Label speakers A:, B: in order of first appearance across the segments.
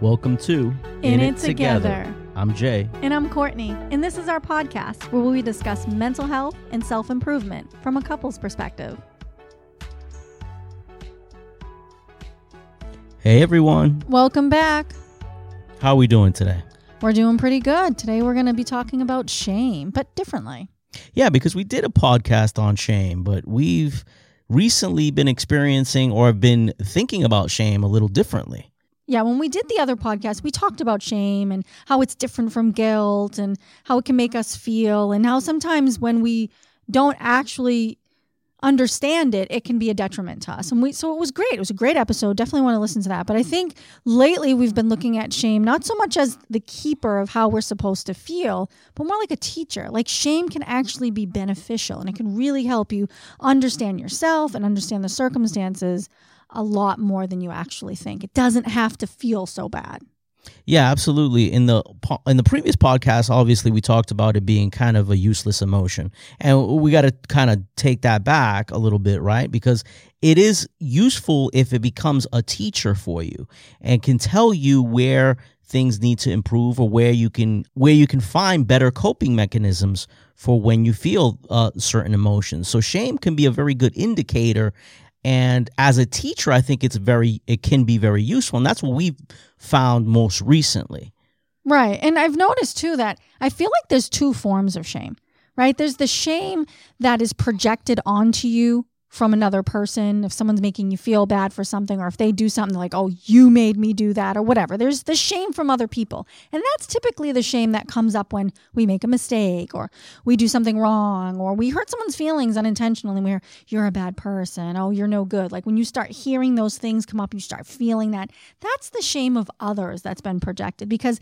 A: Welcome to
B: In, It Together.
A: I'm Jay.
B: And I'm Courtney, and this is our podcast where we discuss mental health and self improvement from a couple's perspective.
A: Hey everyone,
B: Welcome back.
A: how are we doing today?
B: We're doing pretty good. Today we're going to be talking about shame, but differently.
A: Yeah, because we did a podcast on shame, but we've recently been experiencing or have been thinking about shame a little differently.
B: Yeah, when we did the other podcast, we talked about shame and how it's different from guilt and how it can make us feel, and how sometimes when we don't actually understand it, it can be a detriment to us. And we so it was great. It was a great episode. Definitely want to listen to that. But I think lately we've been looking at shame not so much as the keeper of how we're supposed to feel, but more like a teacher. Like shame can actually be beneficial and it can really help you understand yourself and understand the circumstances a lot more than you actually think. It doesn't have to feel so bad.
A: Yeah, absolutely. In the in the previous podcast, obviously we talked about it being kind of a useless emotion, and we got to kind of take that back a little bit, right? Because it is useful if it becomes a teacher for you and can tell you where things need to improve or where you can where you can find better coping mechanisms for when you feel uh, certain emotions. So shame can be a very good indicator and as a teacher i think it's very it can be very useful and that's what we've found most recently
B: Right. And I've noticed too that I feel like there's two forms of shame, right? There's the shame that is projected onto you from another person. If someone's making you feel bad for something, or if they do something like, oh, you made me do that, or whatever. There's the shame from other people. And that's typically the shame that comes up when we make a mistake, or we do something wrong, or we hurt someone's feelings unintentionally. We're, you're a bad person. Oh, you're no good. Like when you start hearing those things come up, you start feeling that. That's the shame of others that's been projected because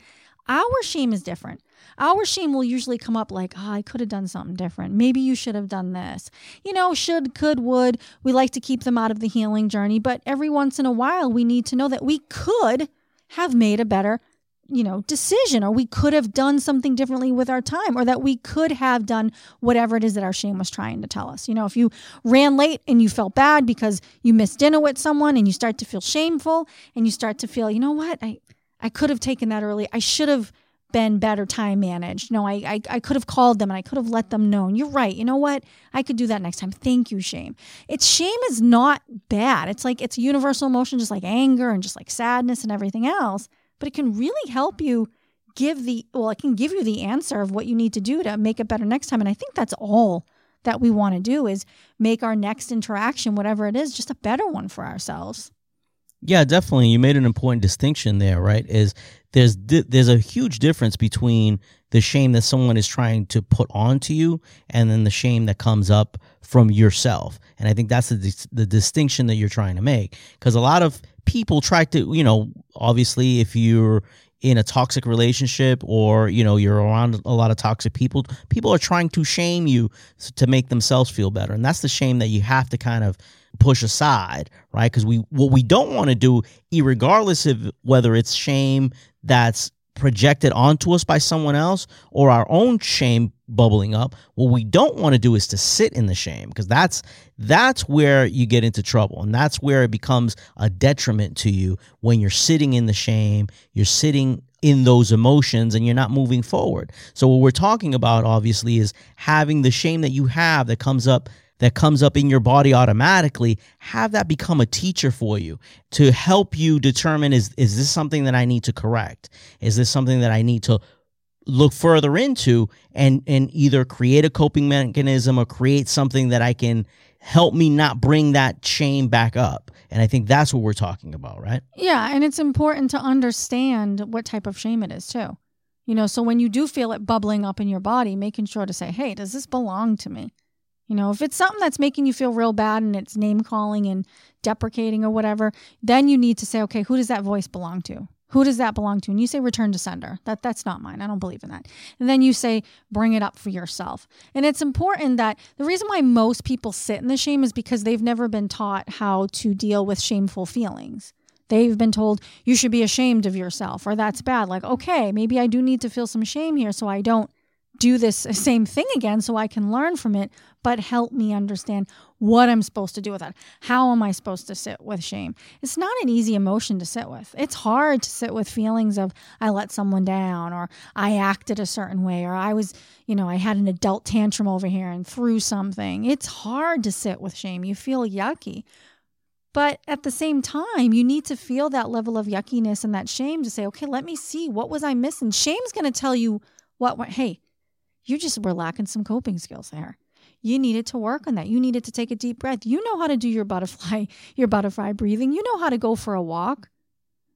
B: our shame is different. Our shame will usually come up like, oh, I could have done something different. Maybe you should have done this. You know, should, could, would. We like to keep them out of the healing journey, but every once in a while, we need to know that we could have made a better, you know, decision, or we could have done something differently with our time, or that we could have done whatever it is that our shame was trying to tell us. You know, if you ran late and you felt bad because you missed dinner with someone and you start to feel shameful and you start to feel, you know what, I, I could have taken that early. I should have been better time managed. No, I, I, I could have called them and I could have let them know. And you're right. You know what? I could do that next time. Thank you, shame. It's shame is not bad. It's like it's universal emotion, just like anger and just like sadness and everything else. But it can really help you give the well, it can give you the answer of what you need to do to make it better next time. And I think that's all that we want to do is make our next interaction, whatever it is, just a better one for ourselves.
A: Yeah definitely. You made an important distinction there right? Is there's di- there's a huge difference between the shame that someone is trying to put onto you and then the shame that comes up from yourself. And i think that's the, the distinction that you're trying to make. Because a lot of people try to you know obviously if you're in a toxic relationship or you know you're around a lot of toxic people people are trying to shame you to make themselves feel better. And that's the shame that you have to kind of push aside right? Because we what we don't want to do regardless of whether it's shame that's projected onto us by someone else or our own shame bubbling up what we don't want to do is to sit in the shame because that's that's where you get into trouble and that's where it becomes a detriment to you when you're sitting in the shame you're sitting in those emotions and you're not moving forward. So what we're talking about obviously is having the shame that you have that comes up that comes up in your body automatically have that become a teacher for you to help you determine is is this something that I need to correct is this something that I need to look further into and and either create a coping mechanism or create something that I can help me not bring that shame back up and I think that's what we're talking about right
B: Yeah, and it's important to understand what type of shame it is too. You know, so when you do feel it bubbling up in your body, making sure to say, "Hey, does this belong to me?" You know, if it's something that's making you feel real bad and it's name calling and deprecating or whatever, then you need to say, "Okay, who does that voice belong to?" Who does that belong to? And you say return to sender. That that's not mine. I don't believe in that. And then you say bring it up for yourself. And it's important that the reason why most people sit in the shame is because they've never been taught how to deal with shameful feelings. They've been told you should be ashamed of yourself or that's bad. Like, okay, maybe I do need to feel some shame here so I don't do this same thing again so I can learn from it, but help me understand what I'm supposed to do with that. How am I supposed to sit with shame? It's not an easy emotion to sit with. It's hard to sit with feelings of I let someone down or I acted a certain way or I was, you know, I had an adult tantrum over here and threw something. It's hard to sit with shame. You feel yucky. But at the same time, you need to feel that level of yuckiness and that shame to say, okay, let me see what was I missing. Shame's going to tell you what, what hey, you just were lacking some coping skills there. You needed to work on that. You needed to take a deep breath. You know how to do your butterfly, your butterfly breathing. You know how to go for a walk.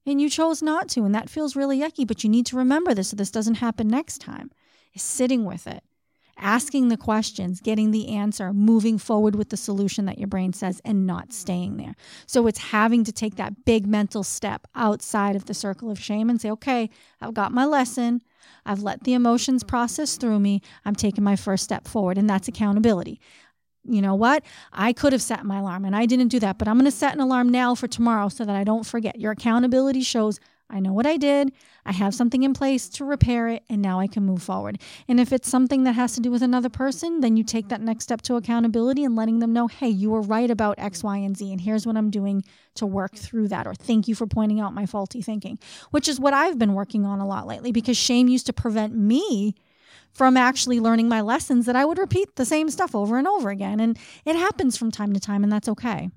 B: And you chose not to, and that feels really yucky, but you need to remember this so this doesn't happen next time. Is sitting with it, asking the questions, getting the answer, moving forward with the solution that your brain says, and not staying there. So it's having to take that big mental step outside of the circle of shame and say, okay, I've got my lesson. I've let the emotions process through me. I'm taking my first step forward, and that's accountability. You know what? I could have set my alarm and I didn't do that, but I'm going to set an alarm now for tomorrow so that I don't forget. Your accountability shows I know what I did. I have something in place to repair it, and now I can move forward. And if it's something that has to do with another person, then you take that next step to accountability and letting them know, hey, you were right about X, Y, and Z, and here's what I'm doing to work through that. Or thank you for pointing out my faulty thinking, which is what I've been working on a lot lately because shame used to prevent me from actually learning my lessons that I would repeat the same stuff over and over again. And it happens from time to time, and that's okay.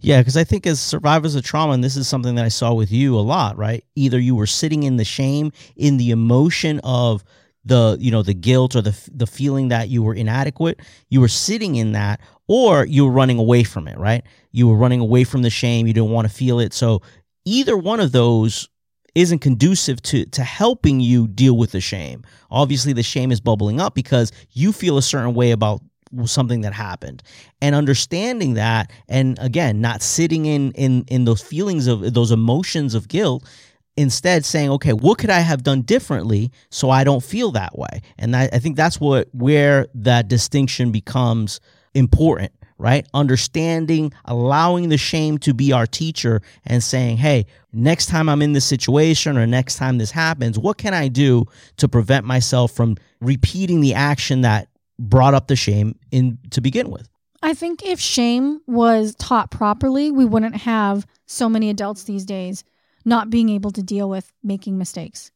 A: Yeah, because I think as survivors of trauma, and this is something that I saw with you a lot, right? Either you were sitting in the shame, in the emotion of the you know the guilt or the the feeling that you were inadequate you were sitting in that or you were running away from it right? You were running away from the shame you didn't want to feel it. So either one of those isn't conducive to to helping you deal with the shame. Obviously the shame is bubbling up because you feel a certain way about something that happened. And understanding that and again not sitting in in in those feelings of those emotions of guilt instead saying okay what could i have done differently so i don't feel that way? And I, I think that's what where that distinction becomes important right? Understanding allowing the shame to be our teacher and saying hey next time i'm in this situation or next time this happens what can i do to prevent myself from repeating the action that brought up the shame in to begin with.
B: I think if shame was taught properly, we wouldn't have so many adults these days not being able to deal with making mistakes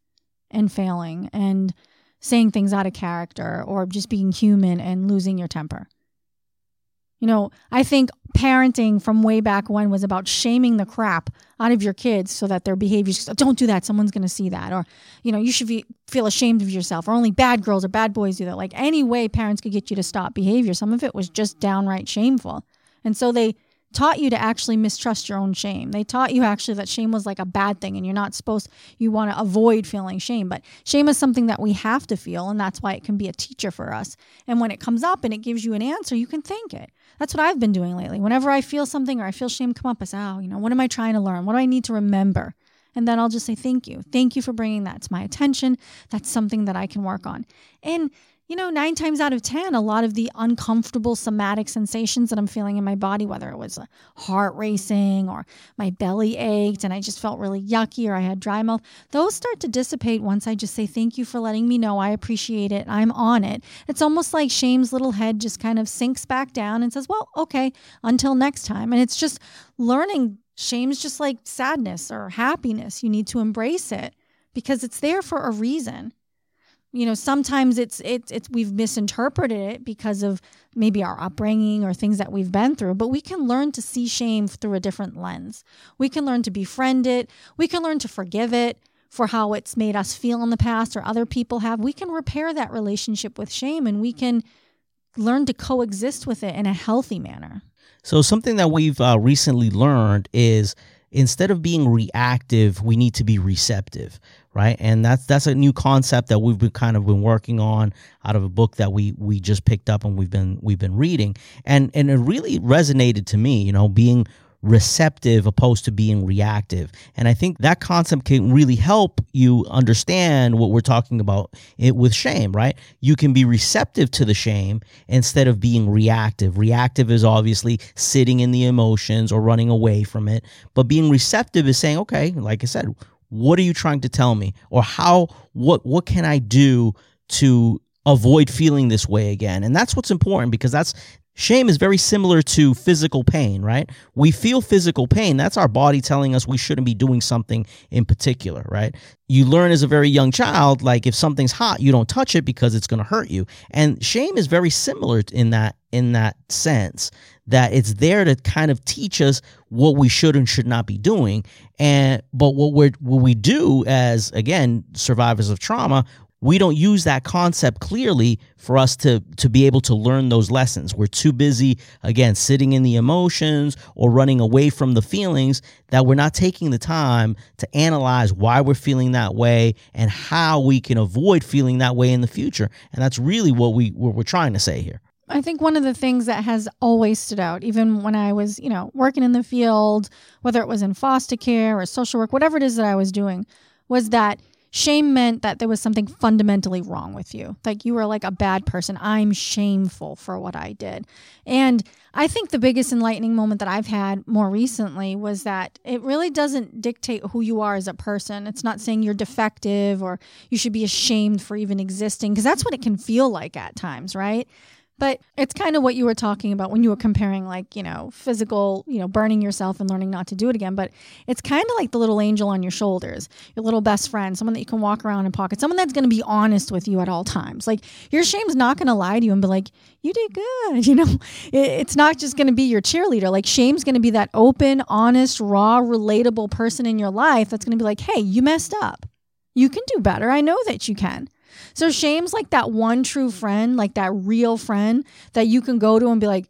B: and failing and saying things out of character or just being human and losing your temper. You know, I think parenting from way back when was about shaming the crap out of your kids so that their behaviors oh, don't do that. Someone's going to see that. Or you know you should be, feel ashamed of yourself. Or only bad girls or bad boys do that. Like any way parents could get you to stop behavior some of it was just downright shameful. And so they taught you to actually mistrust your own shame. They taught you actually that shame was like a bad thing and you're not supposed you want to avoid feeling shame, but shame is something that we have to feel and that's why it can be a teacher for us. And when it comes up and it gives you an answer, you can thank it. That's what I've been doing lately. Whenever I feel something or I feel shame come up, I say, "Oh, you know, what am I trying to learn? What do I need to remember?" And then I'll just say, "Thank you. Thank you for bringing that to my attention. That's something that I can work on." And you know, nine times out of 10, a lot of the uncomfortable somatic sensations that I'm feeling in my body, whether it was heart racing or my belly ached and I just felt really yucky or I had dry mouth, those start to dissipate once I just say, Thank you for letting me know. I appreciate it. I'm on it. It's almost like shame's little head just kind of sinks back down and says, Well, okay, until next time. And it's just learning shame's just like sadness or happiness. You need to embrace it because it's there for a reason you know sometimes it's it's it's we've misinterpreted it because of maybe our upbringing or things that we've been through but we can learn to see shame through a different lens. We can learn to befriend it. We can learn to forgive it for how it's made us feel in the past or other people have. We can repair that relationship with shame and we can learn to coexist with it in a healthy manner.
A: So something that we've uh, recently learned is instead of being reactive, we need to be receptive, right? And that's that's a new concept that we've been kind of been working on out of a book that we we just picked up and we've been we've been reading, and and it really resonated to me, you know, being receptive opposed to being reactive. And I think that concept can really help you understand what we're talking about it with shame, right? You can be receptive to the shame instead of being reactive. Reactive is obviously sitting in the emotions or running away from it, but being receptive is saying, okay, like I said, what are you trying to tell me? Or how what what can I do to avoid feeling this way again. And that's what's important because that's Shame is very similar to physical pain, right? We feel physical pain. That's our body telling us we shouldn't be doing something in particular, right? You learn as a very young child, like if something's hot, you don't touch it because it's going to hurt you. And shame is very similar in that in that sense that it's there to kind of teach us what we should and should not be doing. And but what we what we do as again survivors of trauma, we don't use that concept clearly for us to to be able to learn those lessons. We're too busy again sitting in the emotions or running away from the feelings that we're not taking the time to analyze why we're feeling that way and how we can avoid feeling that way in the future. And that's really what we what we're trying to say here
B: I think one of the things that has always stood out, even when I was, you know, working in the field, whether it was in foster care or social work, whatever it is that I was doing, was that Shame meant that there was something fundamentally wrong with you. Like you were like a bad person. I'm shameful for what I did. And I think the biggest enlightening moment that I've had more recently was that it really doesn't dictate who you are as a person. It's not saying you're defective or you should be ashamed for even existing, because that's what it can feel like at times, right? But it's kind of what you were talking about when you were comparing, like, you know, physical, you know, burning yourself and learning not to do it again. But it's kind of like the little angel on your shoulders, your little best friend, someone that you can walk around and pocket, someone that's going to be honest with you at all times. Like, your shame's not going to lie to you and be like, you did good. You know, it's not just going to be your cheerleader. Like, shame's going to be that open, honest, raw, relatable person in your life that's going to be like, hey, you messed up. You can do better. I know that you can. So shame's like that one true friend, like that real friend that you can go to and be like,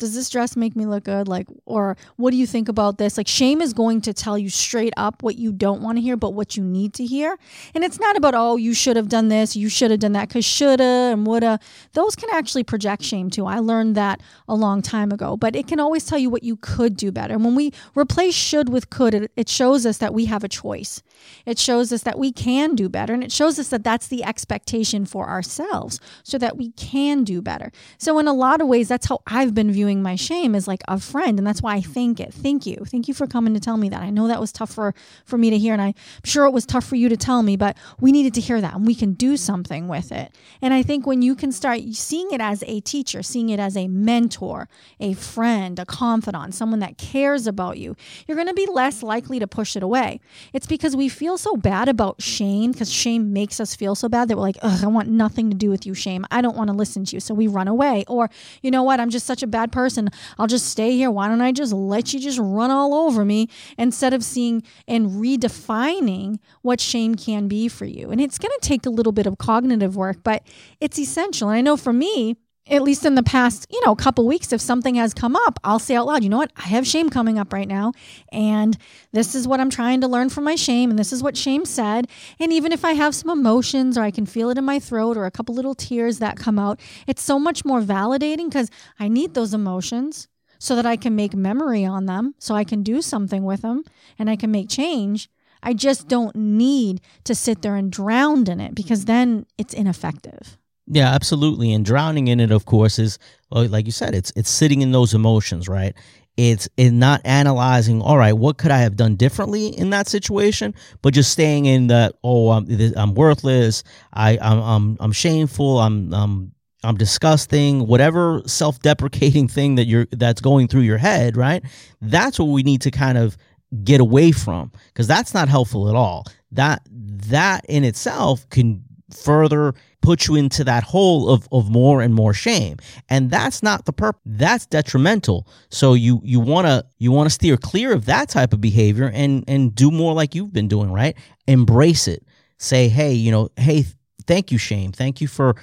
B: does this dress make me look good? Like, or what do you think about this? Like, shame is going to tell you straight up what you don't want to hear, but what you need to hear. And it's not about, oh, you should have done this, you should have done that, because shoulda and woulda. Those can actually project shame too. I learned that a long time ago, but it can always tell you what you could do better. And when we replace should with could, it, it shows us that we have a choice. It shows us that we can do better. And it shows us that that's the expectation for ourselves so that we can do better. So, in a lot of ways, that's how I've been viewing my shame as like a friend and that's why I thank it. Thank you. Thank you for coming to tell me that. I know that was tough for for me to hear and I'm sure it was tough for you to tell me, but we needed to hear that and we can do something with it. And I think when you can start seeing it as a teacher, seeing it as a mentor, a friend, a confidant, someone that cares about you, you're going to be less likely to push it away. It's because we feel so bad about shame because shame makes us feel so bad that we're like, Ugh, I want nothing to do with you, shame. I don't want to listen to you. So we run away. Or, you know what? I'm just such a bad person person. I'll just stay here. Why don't I just let you just run all over me instead of seeing and redefining what shame can be for you? And it's going to take a little bit of cognitive work, but it's essential. And I know for me, at least in the past, you know, couple weeks, if something has come up, I'll say out loud, you know what? I have shame coming up right now. And this is what I'm trying to learn from my shame. And this is what shame said. And even if I have some emotions or I can feel it in my throat or a couple little tears that come out, it's so much more validating because I need those emotions so that I can make memory on them, so I can do something with them and I can make change. I just don't need to sit there and drown in it because then it's ineffective.
A: Yeah, absolutely. And drowning in it, of course, is like you said, it's it's sitting in those emotions, right? It's in not analyzing. All right, what could I have done differently in that situation? But just staying in that. Oh, I'm I'm worthless. I I'm I'm, I'm shameful. I'm I'm I'm disgusting. Whatever self-deprecating thing that you're that's going through your head, right? That's what we need to kind of get away from because that's not helpful at all. That that in itself can further put you into that hole of, of more and more shame. And that's not the purpose that's detrimental. So you you want to you want to steer clear of that type of behavior and and do more like you've been doing right? Embrace it. Say hey you know hey thank you shame. Thank you for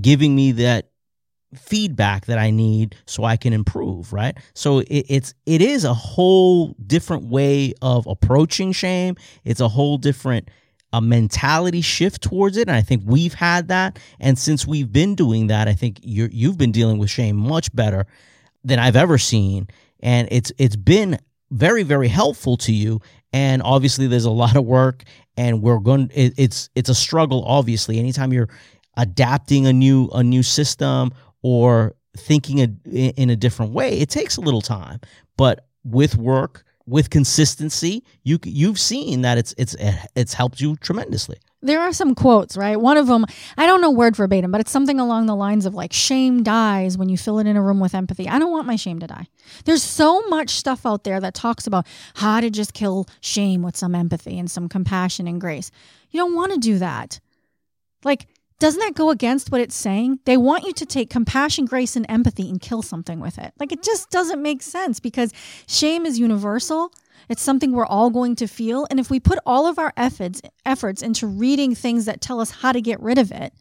A: giving me that feedback that I need so I can improve, right? So it, it's it is a whole different way of approaching shame. It's a whole different a mentality shift towards it. And I think we've had that. And since we've been doing that, I think you you've been dealing with shame much better than I've ever seen. And it's it's been very very helpful to you. And obviously, there's a lot of work, and we're going. It, it's it's a struggle. Obviously, anytime you're adapting a new a new system or thinking a, in a different way, it takes a little time. But with work with consistency, you you've seen that it's it's it's helped you tremendously.
B: there are some quotes, right? One of them, I don't know word verbatim, but it's something along the lines of like, shame dies when you fill it in a room with empathy. I don't want my shame to die. There's so much stuff out there that talks about how to just kill shame with some empathy and some compassion and grace. You don't want to do that. Like, doesn't that go against what it's saying? They want you to take compassion, grace, and empathy and kill something with it. Like, it just doesn't make sense because shame is universal it's something we're all going to feel. And if we put all of our efforts, efforts into reading things that tell us how to get rid of it,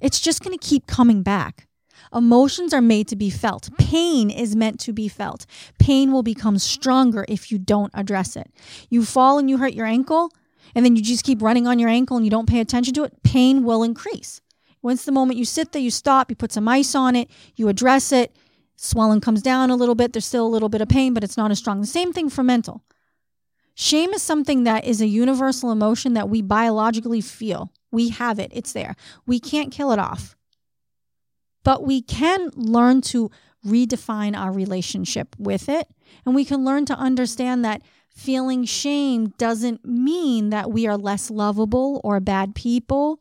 B: it's just going to keep coming back. Emotions are made to be felt. Pain is meant to be felt. Pain will become stronger if you don't address it. You fall and you hurt your ankle, and then you just keep running on your ankle and you don't pay attention to it, pain will increase. Once the moment you sit there, you stop, you put some ice on it, you address it, Swelling comes down a little bit. There's still a little bit of pain, but it's not as strong. The same thing for mental. Shame is something that is a universal emotion that we biologically feel. We have it, it's there. We can't kill it off. But we can learn to redefine our relationship with it. And we can learn to understand that feeling shame doesn't mean that we are less lovable or bad people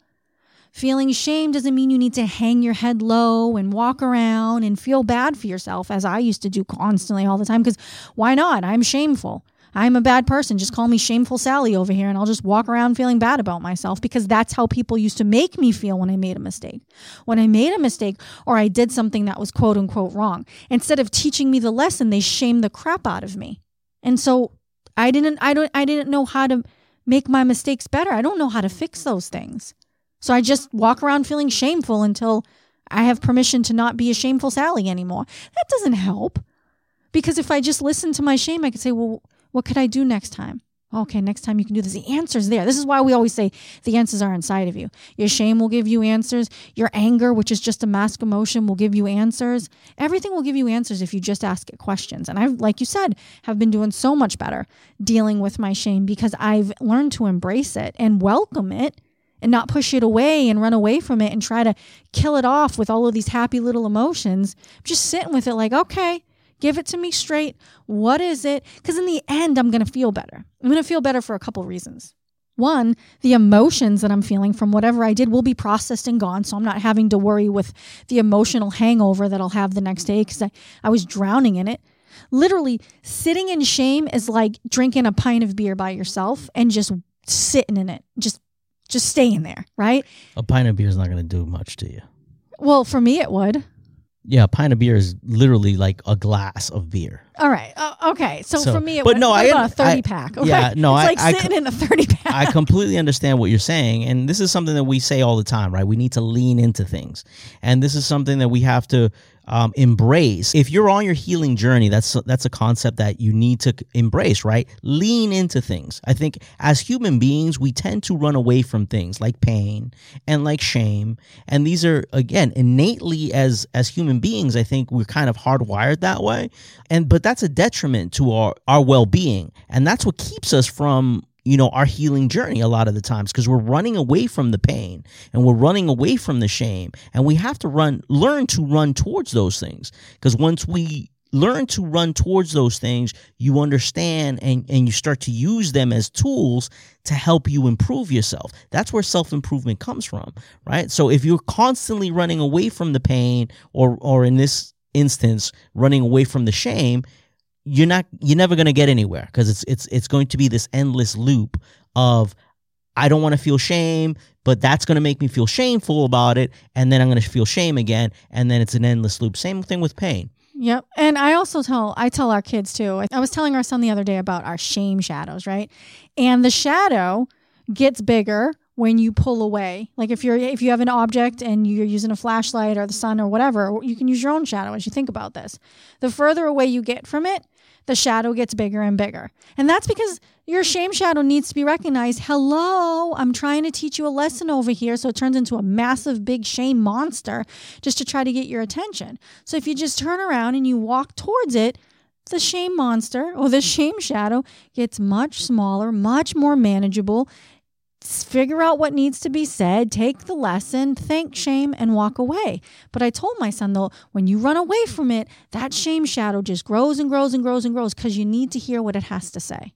B: Feeling shame doesn't mean you need to hang your head low and walk around and feel bad for yourself, as I used to do constantly all the time. Because why not? I'm shameful. I'm a bad person. Just call me shameful Sally over here, and I'll just walk around feeling bad about myself because that's how people used to make me feel when I made a mistake. When I made a mistake or I did something that was quote unquote wrong, instead of teaching me the lesson, they shamed the crap out of me. And so I didn't, I don't, I didn't know how to make my mistakes better. I don't know how to fix those things. So I just walk around feeling shameful until I have permission to not be a shameful Sally anymore. That doesn't help. Because if I just listen to my shame, I could say, well, what could I do next time? Okay, next time you can do this. The answer's there. This is why we always say the answers are inside of you. Your shame will give you answers. Your anger, which is just a mask emotion, will give you answers. Everything will give you answers if you just ask it questions. And I've, like you said, have been doing so much better dealing with my shame because I've learned to embrace it and welcome it and not push it away and run away from it and try to kill it off with all of these happy little emotions. Just sitting with it like, okay, give it to me straight. What is it? Because in the end, I'm going to feel better. I'm going to feel better for a couple reasons. One, the emotions that I'm feeling from whatever I did will be processed and gone. So I'm not having to worry with the emotional hangover that I'll have the next day because I, I was drowning in it. Literally, sitting in shame is like drinking a pint of beer by yourself and just sitting in it, just just staying there, right?
A: A pint of beer is not going to do much to you.
B: Well, for me, it would.
A: Yeah, a pint of beer is literally like a glass of beer.
B: All right. Uh, okay. So, so, for me, it but no, I about a thirty I, pack. Okay?
A: Yeah, no,
B: it's
A: I,
B: like
A: I,
B: sitting I, in a thirty pack.
A: I completely understand what you're saying, and this is something that we say all the time, right? We need to lean into things, and this is something that we have to um, embrace. If you're on your healing journey, that's that's a concept that you need to embrace, right? Lean into things. I think as human beings, we tend to run away from things like pain and like shame, and these are again innately as as human beings. I think we're kind of hardwired that way, and but that's a detriment to our our well being, and that's what keeps us from you know our healing journey a lot of the times because we're running away from the pain and we're running away from the shame and we have to run learn to run towards those things because once we learn to run towards those things you understand and, and you start to use them as tools to help you improve yourself. That's where self-improvement comes from right? So if you're constantly running away from the pain or or in this instance running away from the shame you're not you're never going to get anywhere because it's it's it's going to be this endless loop of I don't want to feel shame, but that's going to make me feel shameful about it and then I'm going to feel shame again and then it's an endless loop. Same thing with pain.
B: Yep. And I also tell I tell our kids too. I was telling our son the other day about our shame shadows, right? And the shadow gets bigger when you pull away. Like if you're if you have an object and you're using a flashlight or the sun or whatever, you can use your own shadow as you think about this. The further away you get from it, the shadow gets bigger and bigger. And that's because your shame shadow needs to be recognized. Hello, I'm trying to teach you a lesson over here. So it turns into a massive, big shame monster just to try to get your attention. So if you just turn around and you walk towards it, the shame monster or the shame shadow gets much smaller, much more manageable, figure out what needs to be said, take the lesson, thank shame, and walk away. But I told my son, though, when you run away from it, that shame shadow just grows and grows and grows and grows because you need to hear what it has to say.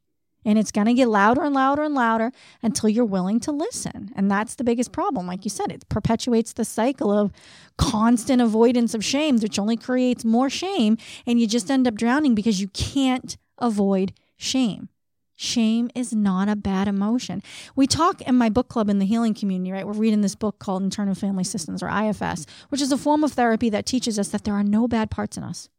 B: And it's going to get louder and louder and louder until you're willing to listen. And that's the biggest problem. Like you said, it perpetuates the cycle of constant avoidance of shame, which only creates more shame. And you just end up drowning because you can't avoid shame. Shame is not a bad emotion. We talk in my book club in the healing community, right? We're reading this book called Internal Family Systems or IFS, which is a form of therapy that teaches us that there are no bad parts in us.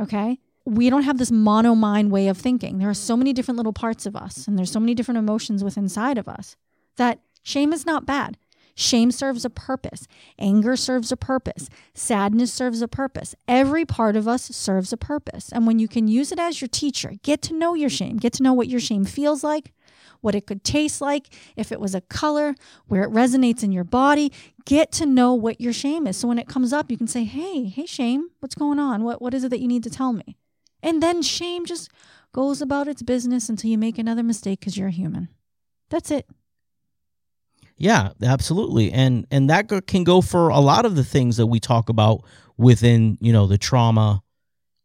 B: Okay? we don't have this mono mind way of thinking. There are so many different little parts of us, and there's so many different emotions within inside of us that shame is not bad. Shame serves a purpose. Anger serves a purpose. Sadness serves a purpose. Every part of us serves a purpose. And when you can use it as your teacher, get to know your shame, get to know what your shame feels like, what it could taste like, if it was a color, where it resonates in your body, get to know what your shame is. So when it comes up, you can say, Hey, hey, shame, what's going on? What, what is it that you need to tell me? And then shame just goes about its business until you make another mistake because you're a human. That's it.
A: Yeah, absolutely. And and that can go for a lot of the things that we talk about within, you know, the trauma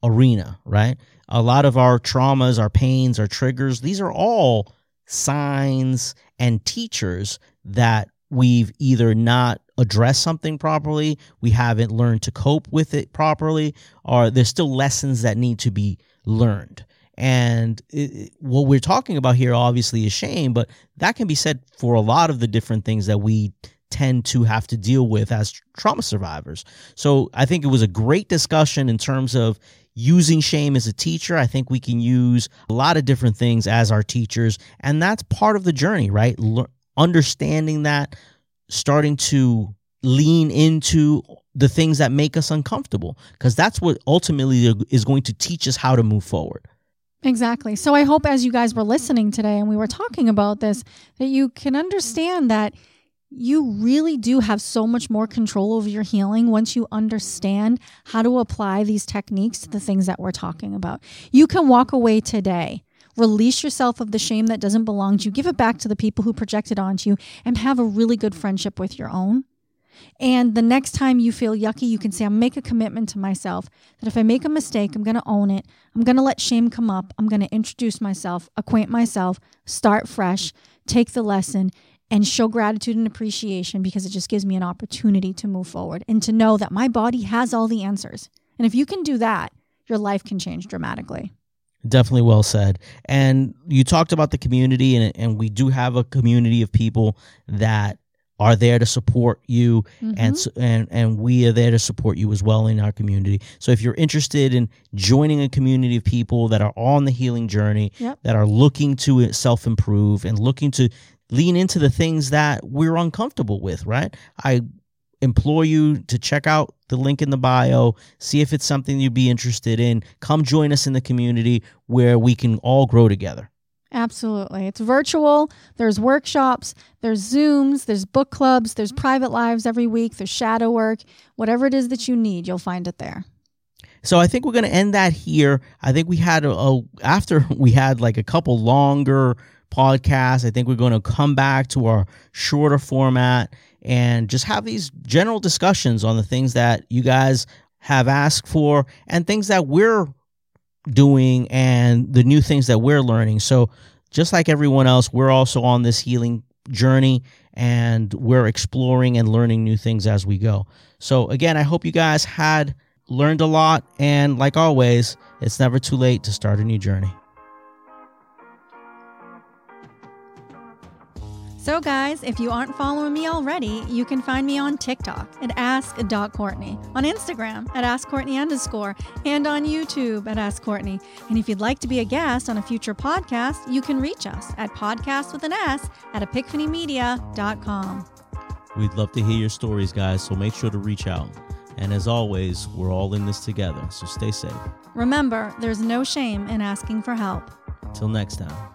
A: arena, right? A lot of our traumas, our pains, our triggers, these are all signs and teachers that we've either not addressed something properly, we haven't learned to cope with it properly, or there's still lessons that need to be learned. And it, what we're talking about here, obviously, is shame, but that can be said for a lot of the different things that we tend to have to deal with as trauma survivors. So I think it was a great discussion in terms of using shame as a teacher. I think we can use a lot of different things as our teachers, and that's part of the journey, right? understanding that, starting to lean into the things that make us uncomfortable, because that's what ultimately is going to teach us how to move forward.
B: Exactly. So I hope as you guys were listening today and we were talking about this, that you can understand that you really do have so much more control over your healing once you understand how to apply these techniques to the things that we're talking about. You can walk away today Release yourself of the shame that doesn't belong to you. Give it back to the people who projected onto you and have a really good friendship with your own. And the next time you feel yucky, you can say, I'm make a commitment to myself that if I make a mistake, I'm going to own it. I'm going to let shame come up. I'm going to introduce myself, acquaint myself, start fresh, take the lesson, and show gratitude and appreciation because it just gives me an opportunity to move forward and to know that my body has all the answers. And if you can do that, your life can change dramatically.
A: Definitely well said. And you talked about the community, and, and we do have a community of people that are there to support you mm-hmm. and and and we are there to support you as well in our community. So if you're interested in joining a community of people that are on the healing journey, yep. that are looking to self-improve and looking to lean into the things that we're uncomfortable with, right? I implore you to check out the link in the bio, see if it's something you'd be interested in. Come join us in the community where we can all grow together.
B: Absolutely. It's virtual. There's workshops, there's Zooms, there's book clubs, there's mm-hmm. private lives every week, there's shadow work. Whatever it is that you need, you'll find it there.
A: So I think we're going to end that here. I think we had a, a after we had like a couple longer podcasts, I think we're going to come back to our shorter format and just have these general discussions on the things that you guys have asked for and things that we're doing and the new things that we're learning. So, just like everyone else, we're also on this healing journey and we're exploring and learning new things as we go. So, again, I hope you guys had learned a lot. And like always, it's never too late to start a new journey.
B: So, guys, if you aren't following me already, you can find me on TikTok at ask.courtney, on Instagram at askcourtney underscore, and on YouTube at Ask Courtney. And if you'd like to be a guest on a future podcast, you can reach us at podcast with an S at epiphanymedia.com.
A: We'd love to hear your stories, guys, so make sure to reach out. And as always, we're all in this together, so stay safe.
B: Remember, there's no shame in asking for help.
A: Till next time.